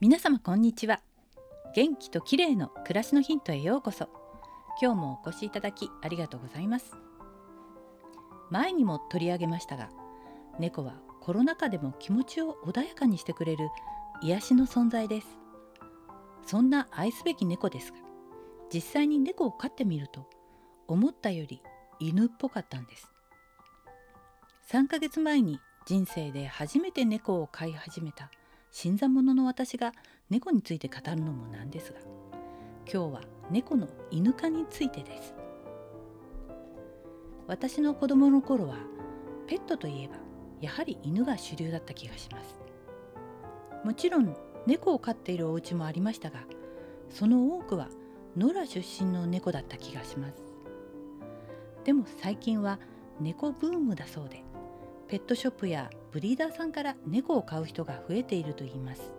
皆様こんにちは。元気と綺麗の暮らしのヒントへようこそ。今日もお越しいただきありがとうございます。前にも取り上げましたが猫はコロナ禍でも気持ちを穏やかにしてくれる癒しの存在です。そんな愛すべき猫ですが実際に猫を飼ってみると思ったより犬っぽかったんです。3ヶ月前に人生で初めて猫を飼い始めた新参者の私が猫について語るのもなんですが今日は猫の犬科についてです。私の子供の頃はペットといえばやはり犬が主流だった気がします。もちろん猫を飼っているお家もありましたがその多くは野良出身の猫だった気がします。でも最近は猫ブームだそうでペットショップやブリーダーさんから猫を飼う人が増えているといいます。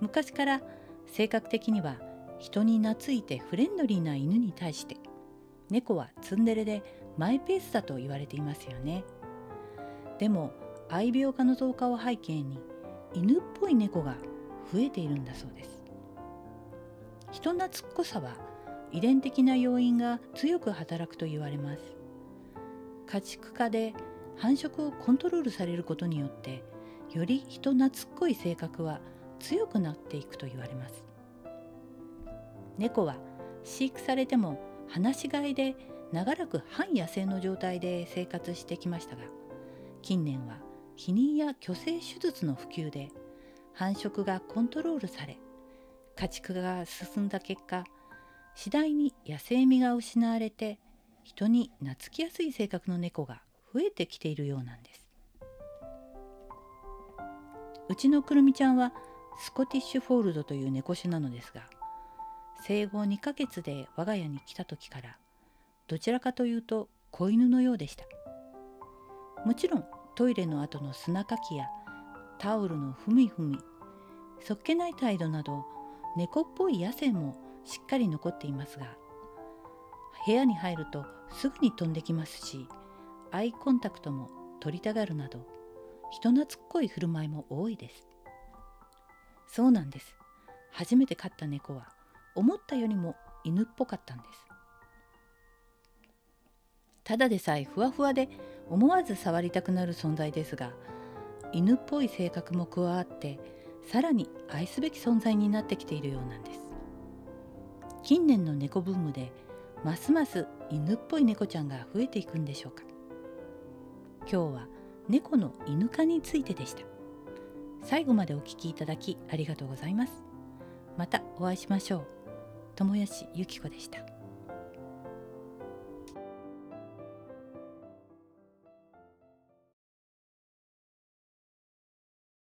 昔から性格的には人に懐いてフレンドリーな犬に対して猫はツンデレでマイペースだと言われていますよね。でも愛病家の増加を背景に犬っぽい猫が増えているんだそうです。人懐っこさは遺伝的な要因が強く働くと言われます。家畜化で繁殖をコントロールされることによってより人懐っこい性格は強くなっていくと言われます。猫は飼育されても放し飼いで長らく半野生の状態で生活してきましたが近年は避妊や去勢手術の普及で繁殖がコントロールされ家畜が進んだ結果次第に野生味が失われて人に懐きやすい性格の猫が増えてきているようなんです。うちのくるみちゃんはスコティッシュフォールドという猫種なのですが生後2ヶ月で我が家に来た時からどちらかというと子犬のようでした。もちろんトイレの後の砂かきやタオルのふみふみそっけない態度など猫っぽい野生もしっかり残っていますが部屋に入るとすぐに飛んできますしアイコンタクトも取りたがるなど人懐っこい振る舞いも多いです。そうなんです。初めて飼った猫は思ったよりも犬っぽかったんです。ただでさえふわふわで思わず触りたくなる存在ですが犬っぽい性格も加わってさらに愛すべき存在になってきているようなんです。近年の猫ブームでますます犬っぽい猫ちゃんが増えていくんでしょうか。今日は猫の犬科についてでした。最後までお聞きいただきありがとうございます。またお会いしましょう。友吉ゆき子でした。